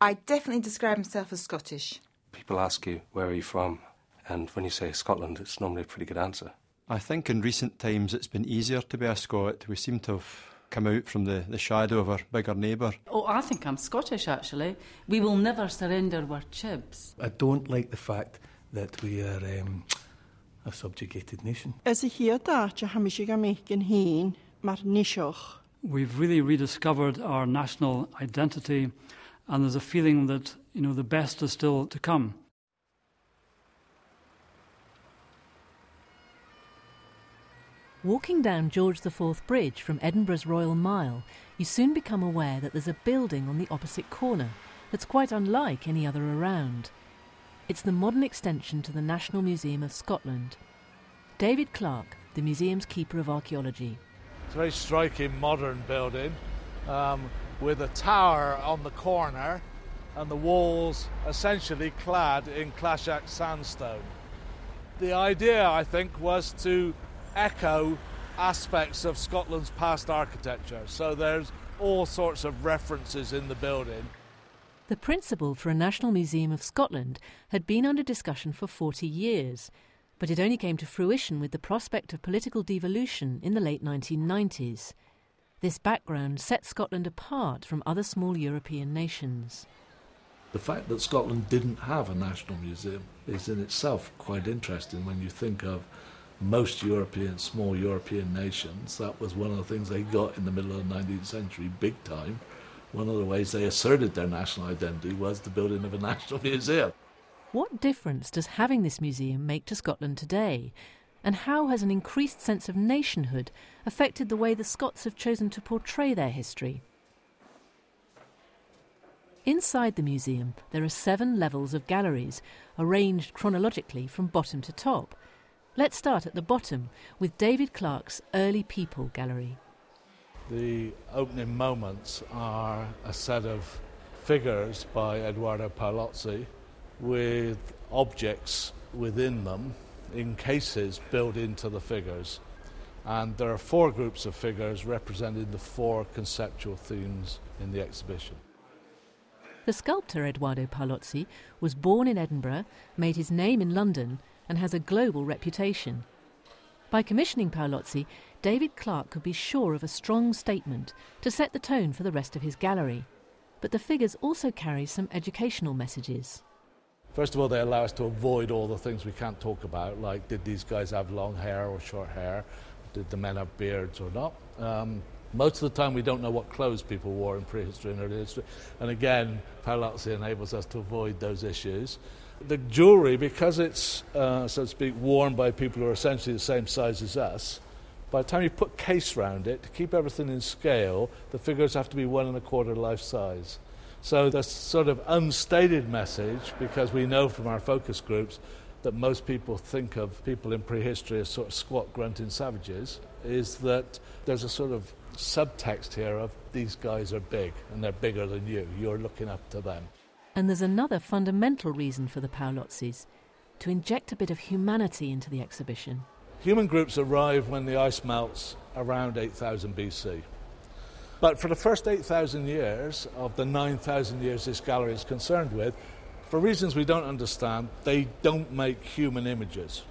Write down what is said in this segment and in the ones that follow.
I definitely describe myself as Scottish. People ask you, where are you from? And when you say Scotland, it's normally a pretty good answer. I think in recent times it's been easier to be a Scot. We seem to have come out from the, the shadow of our bigger neighbour. Oh, I think I'm Scottish actually. We will never surrender our chibs. I don't like the fact that we are um, a subjugated nation. As a hiada, hamishigamik heen, mar nishoch. We've really rediscovered our national identity, and there's a feeling that you know the best is still to come. Walking down George IV Bridge from Edinburgh's Royal Mile, you soon become aware that there's a building on the opposite corner that's quite unlike any other around. It's the modern extension to the National Museum of Scotland. David Clarke, the museum's keeper of archaeology. It's a very striking modern building um, with a tower on the corner and the walls essentially clad in Clashach sandstone. The idea, I think, was to echo aspects of Scotland's past architecture. So there's all sorts of references in the building. The principle for a National Museum of Scotland had been under discussion for 40 years, but it only came to fruition with the prospect of political devolution in the late 1990s. This background set Scotland apart from other small European nations. The fact that Scotland didn't have a national museum is in itself quite interesting when you think of most European, small European nations, that was one of the things they got in the middle of the 19th century, big time. One of the ways they asserted their national identity was the building of a national museum. What difference does having this museum make to Scotland today? And how has an increased sense of nationhood affected the way the Scots have chosen to portray their history? Inside the museum, there are seven levels of galleries, arranged chronologically from bottom to top. Let's start at the bottom with David Clarke's Early People Gallery. The opening moments are a set of figures by Eduardo Paolozzi with objects within them in cases built into the figures. And there are four groups of figures representing the four conceptual themes in the exhibition. The sculptor Eduardo Paolozzi was born in Edinburgh, made his name in London, and has a global reputation. By commissioning Paolozzi, David Clarke could be sure of a strong statement to set the tone for the rest of his gallery. But the figures also carry some educational messages. First of all, they allow us to avoid all the things we can't talk about, like did these guys have long hair or short hair? Did the men have beards or not? Um, most of the time, we don't know what clothes people wore in prehistory and early history. And again, Paolozzi enables us to avoid those issues. The jewellery, because it's, uh, so to speak, worn by people who are essentially the same size as us, by the time you put case round it, to keep everything in scale, the figures have to be one and a quarter life size. So the sort of unstated message, because we know from our focus groups that most people think of people in prehistory as sort of squat, grunting savages, is that there's a sort of subtext here of these guys are big and they're bigger than you. You're looking up to them. And there's another fundamental reason for the Paolozzis to inject a bit of humanity into the exhibition. Human groups arrive when the ice melts around 8000 BC. But for the first 8,000 years of the 9,000 years this gallery is concerned with, for reasons we don't understand, they don't make human images.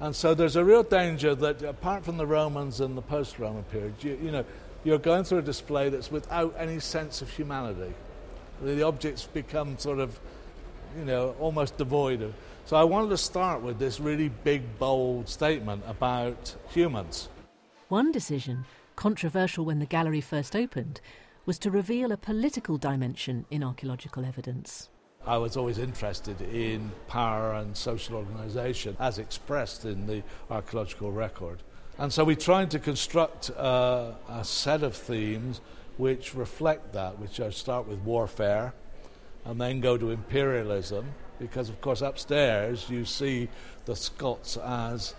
And so there's a real danger that, apart from the Romans and the post Roman period, you, you, know, you're going through a display that's without any sense of humanity. The objects become sort of, you know, almost devoid of. So I wanted to start with this really big, bold statement about humans. One decision, controversial when the gallery first opened, was to reveal a political dimension in archaeological evidence. I was always interested in power and social organisation as expressed in the archaeological record. And so we tried to construct uh, a set of themes which reflect that, which I start with warfare and then go to imperialism, because of course upstairs you see the Scots as,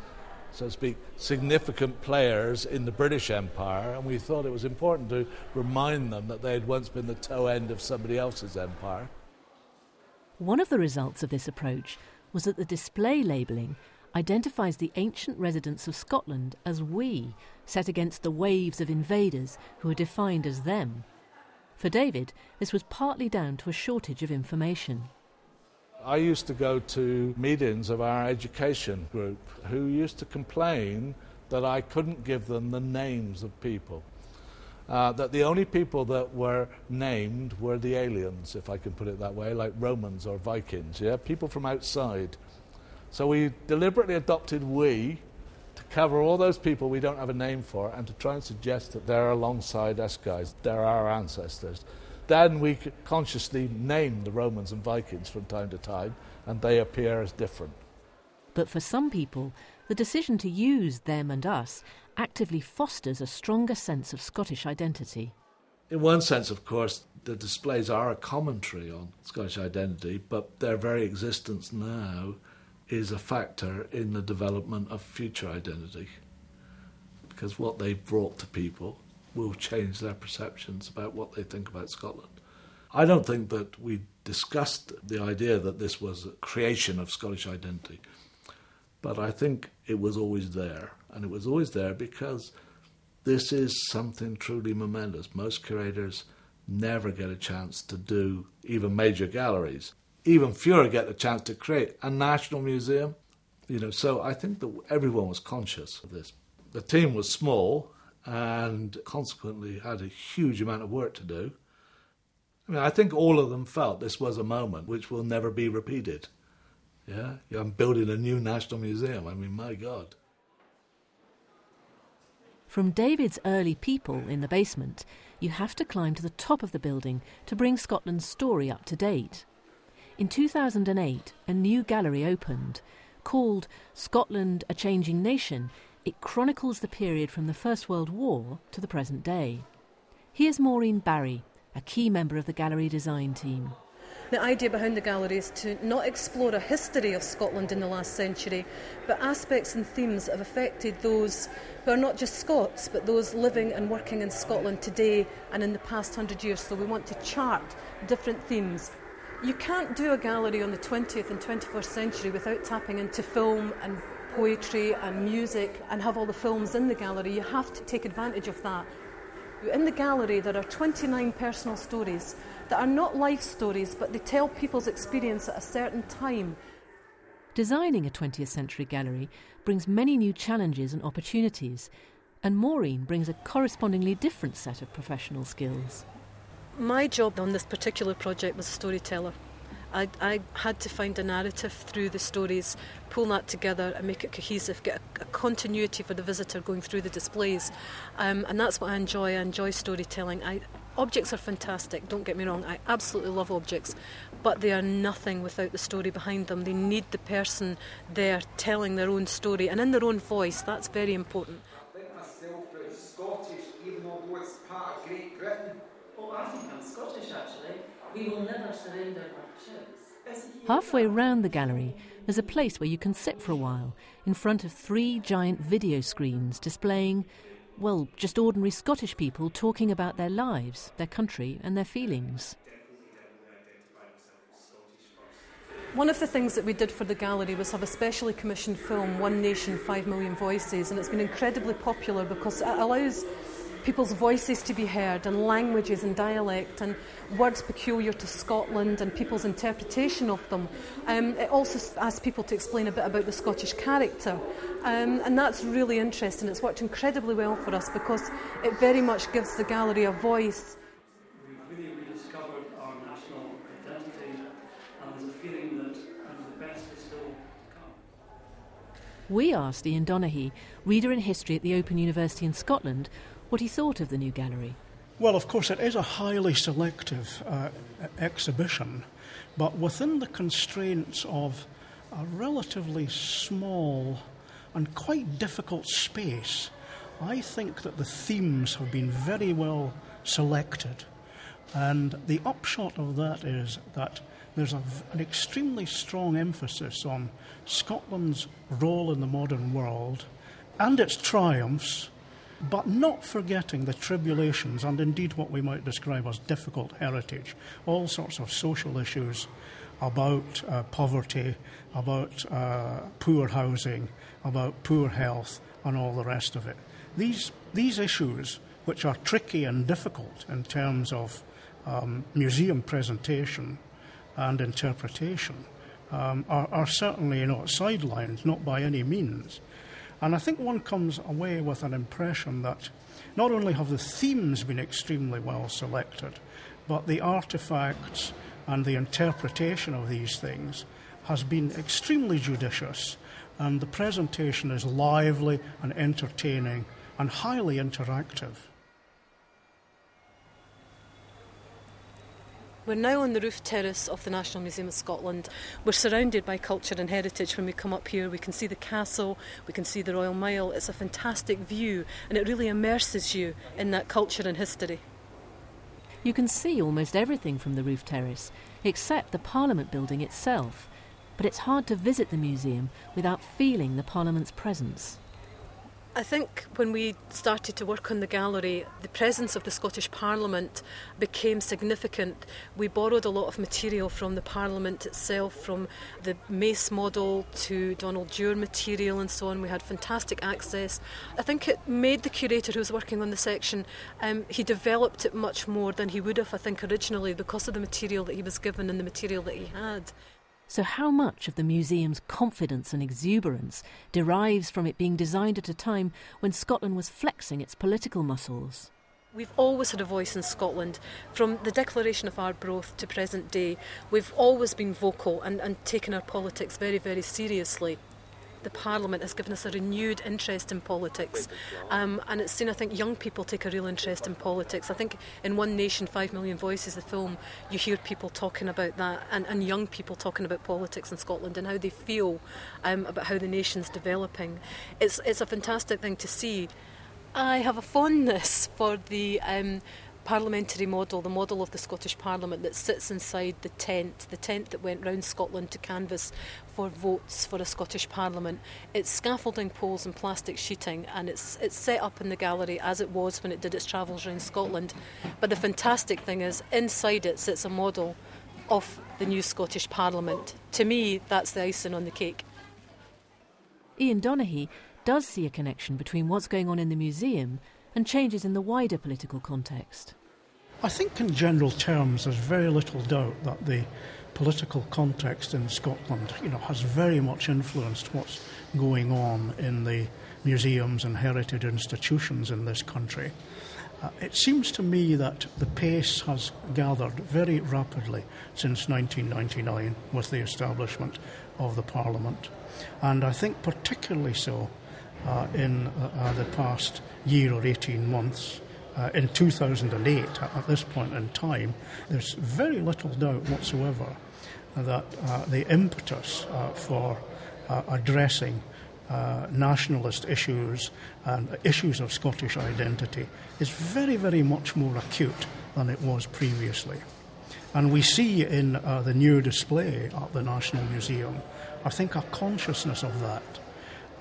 so to speak, significant players in the British Empire, and we thought it was important to remind them that they had once been the toe end of somebody else's empire. One of the results of this approach was that the display labelling identifies the ancient residents of Scotland as we, set against the waves of invaders who are defined as them. For David, this was partly down to a shortage of information. I used to go to meetings of our education group who used to complain that I couldn't give them the names of people. Uh, that the only people that were named were the aliens, if I can put it that way, like Romans or Vikings, yeah, people from outside. So we deliberately adopted we to cover all those people we don't have a name for and to try and suggest that they're alongside us guys, they're our ancestors. Then we consciously name the Romans and Vikings from time to time, and they appear as different. But for some people, the decision to use them and us actively fosters a stronger sense of Scottish identity. In one sense, of course, the displays are a commentary on Scottish identity, but their very existence now is a factor in the development of future identity. Because what they've brought to people will change their perceptions about what they think about Scotland. I don't think that we discussed the idea that this was a creation of Scottish identity, but I think it was always there. And it was always there because this is something truly momentous. Most curators never get a chance to do even major galleries. Even fewer get the chance to create a national museum. You know, so I think that everyone was conscious of this. The team was small, and consequently had a huge amount of work to do. I mean, I think all of them felt this was a moment which will never be repeated. Yeah, I'm building a new national museum. I mean, my God. From David's early people in the basement, you have to climb to the top of the building to bring Scotland's story up to date. In 2008, a new gallery opened called Scotland a Changing Nation it chronicles the period from the First World War to the present day. Here's Maureen Barry, a key member of the gallery design team. The idea behind the gallery is to not explore a history of Scotland in the last century, but aspects and themes that have affected those who are not just Scots, but those living and working in Scotland today and in the past hundred years. So we want to chart different themes. You can't do a gallery on the 20th and 21st century without tapping into film and poetry and music and have all the films in the gallery, you have to take advantage of that. In the gallery, there are 29 personal stories that are not life stories, but they tell people's experience at a certain time. Designing a 20th century gallery brings many new challenges and opportunities, and Maureen brings a correspondingly different set of professional skills. My job on this particular project was a storyteller. I, I had to find a narrative through the stories, pull that together and make it cohesive, get a, a continuity for the visitor going through the displays. Um, and that's what I enjoy. I enjoy storytelling. I, objects are fantastic, don't get me wrong. I absolutely love objects, but they are nothing without the story behind them. They need the person there telling their own story and in their own voice. That's very important. I think myself is Scottish, even although it's part of Great Britain. Well, I think I'm Scottish actually. We will never surrender Halfway round the gallery, there's a place where you can sit for a while in front of three giant video screens displaying, well, just ordinary Scottish people talking about their lives, their country, and their feelings. One of the things that we did for the gallery was have a specially commissioned film, One Nation, Five Million Voices, and it's been incredibly popular because it allows people's voices to be heard and languages and dialect and words peculiar to Scotland and people's interpretation of them. Um, it also asks people to explain a bit about the Scottish character. Um, and that's really interesting. It's worked incredibly well for us because it very much gives the gallery a voice. We've really rediscovered our national identity and there's a feeling that the best is still to come. We asked Ian Donnachie, reader in history at the Open University in Scotland, what he thought of the new gallery. Well, of course, it is a highly selective uh, exhibition, but within the constraints of a relatively small and quite difficult space, I think that the themes have been very well selected. And the upshot of that is that there's a, an extremely strong emphasis on Scotland's role in the modern world and its triumphs but not forgetting the tribulations and indeed what we might describe as difficult heritage, all sorts of social issues about uh, poverty, about uh, poor housing, about poor health, and all the rest of it. These, these issues, which are tricky and difficult in terms of um, museum presentation and interpretation um, are, are certainly not sidelined, not by any means. And I think one comes away with an impression that not only have the themes been extremely well selected, but the artifacts and the interpretation of these things has been extremely judicious, and the presentation is lively and entertaining and highly interactive. We're now on the roof terrace of the National Museum of Scotland. We're surrounded by culture and heritage when we come up here. We can see the castle, we can see the Royal Mile. It's a fantastic view and it really immerses you in that culture and history. You can see almost everything from the roof terrace, except the Parliament building itself. But it's hard to visit the museum without feeling the Parliament's presence. I think when we started to work on the gallery, the presence of the Scottish Parliament became significant. We borrowed a lot of material from the Parliament itself, from the Mace model to Donald Dewar material and so on. We had fantastic access. I think it made the curator who was working on the section, um, he developed it much more than he would have, I think, originally because of the material that he was given and the material that he had. So, how much of the museum's confidence and exuberance derives from it being designed at a time when Scotland was flexing its political muscles? We've always had a voice in Scotland. From the declaration of Arbroath to present day, we've always been vocal and, and taken our politics very, very seriously the Parliament has given us a renewed interest in politics. Um, and it's seen, I think, young people take a real interest in politics. I think in One Nation, Five Million Voices, the film, you hear people talking about that and, and young people talking about politics in Scotland and how they feel um, about how the nation's developing. It's, it's a fantastic thing to see. I have a fondness for the um, parliamentary model, the model of the Scottish Parliament that sits inside the tent, the tent that went round Scotland to canvass for votes for a Scottish Parliament. It's scaffolding poles and plastic sheeting, and it's it's set up in the gallery as it was when it did its travels around Scotland. But the fantastic thing is, inside it sits a model of the new Scottish Parliament. To me, that's the icing on the cake. Ian Donnachie does see a connection between what's going on in the museum and changes in the wider political context. I think, in general terms, there's very little doubt that the political context in Scotland, you know, has very much influenced what's going on in the museums and heritage institutions in this country. Uh, it seems to me that the pace has gathered very rapidly since 1999 with the establishment of the Parliament, and I think particularly so in uh, uh the past year or 18 months. Uh, in 2008, at this point in time, there's very little doubt whatsoever that uh, the impetus uh, for uh, addressing uh, nationalist issues and issues of Scottish identity is very, very much more acute than it was previously. And we see in uh, the new display at the National Museum, I think, a consciousness of that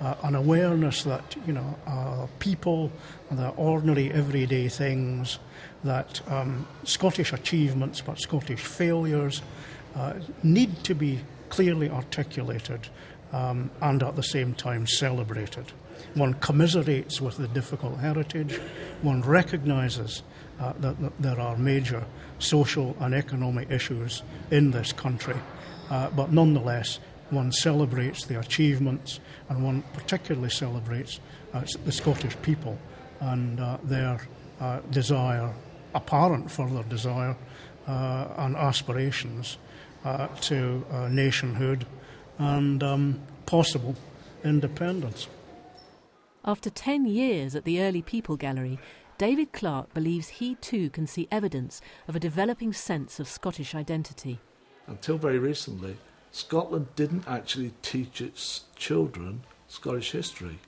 uh, an awareness that you know uh, people, the ordinary everyday things, that um, Scottish achievements but Scottish failures uh, need to be clearly articulated um, and at the same time celebrated. One commiserates with the difficult heritage. One recognises uh, that, that, there are major social and economic issues in this country, uh, but nonetheless one celebrates the achievements and one particularly celebrates uh, the Scottish people and uh, their uh, desire, apparent further desire, uh, and aspirations uh, to uh, nationhood and um, possible independence. After 10 years at the Early People Gallery, David Clarke believes he too can see evidence of a developing sense of Scottish identity. Until very recently, Scotland didn't actually teach its children Scottish history.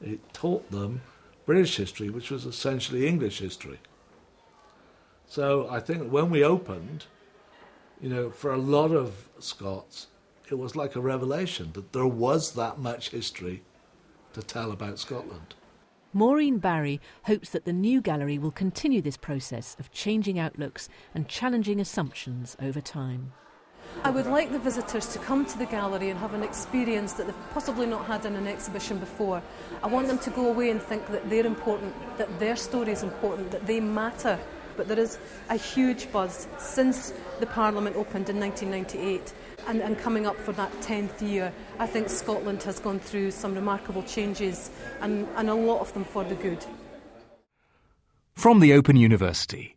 It taught them British history, which was essentially English history. So I think when we opened, you know, for a lot of Scots, it was like a revelation that there was that much history to tell about Scotland. Maureen Barry hopes that the new gallery will continue this process of changing outlooks and challenging assumptions over time. I would like the visitors to come to the gallery and have an experience that they've possibly not had in an exhibition before. I want them to go away and think that they're important, that their story is important, that they matter but there is a huge buzz since the Parliament opened in 1998 and, and coming up for that 10th year. I think Scotland has gone through some remarkable changes and, and a lot of them for the good. From the Open University.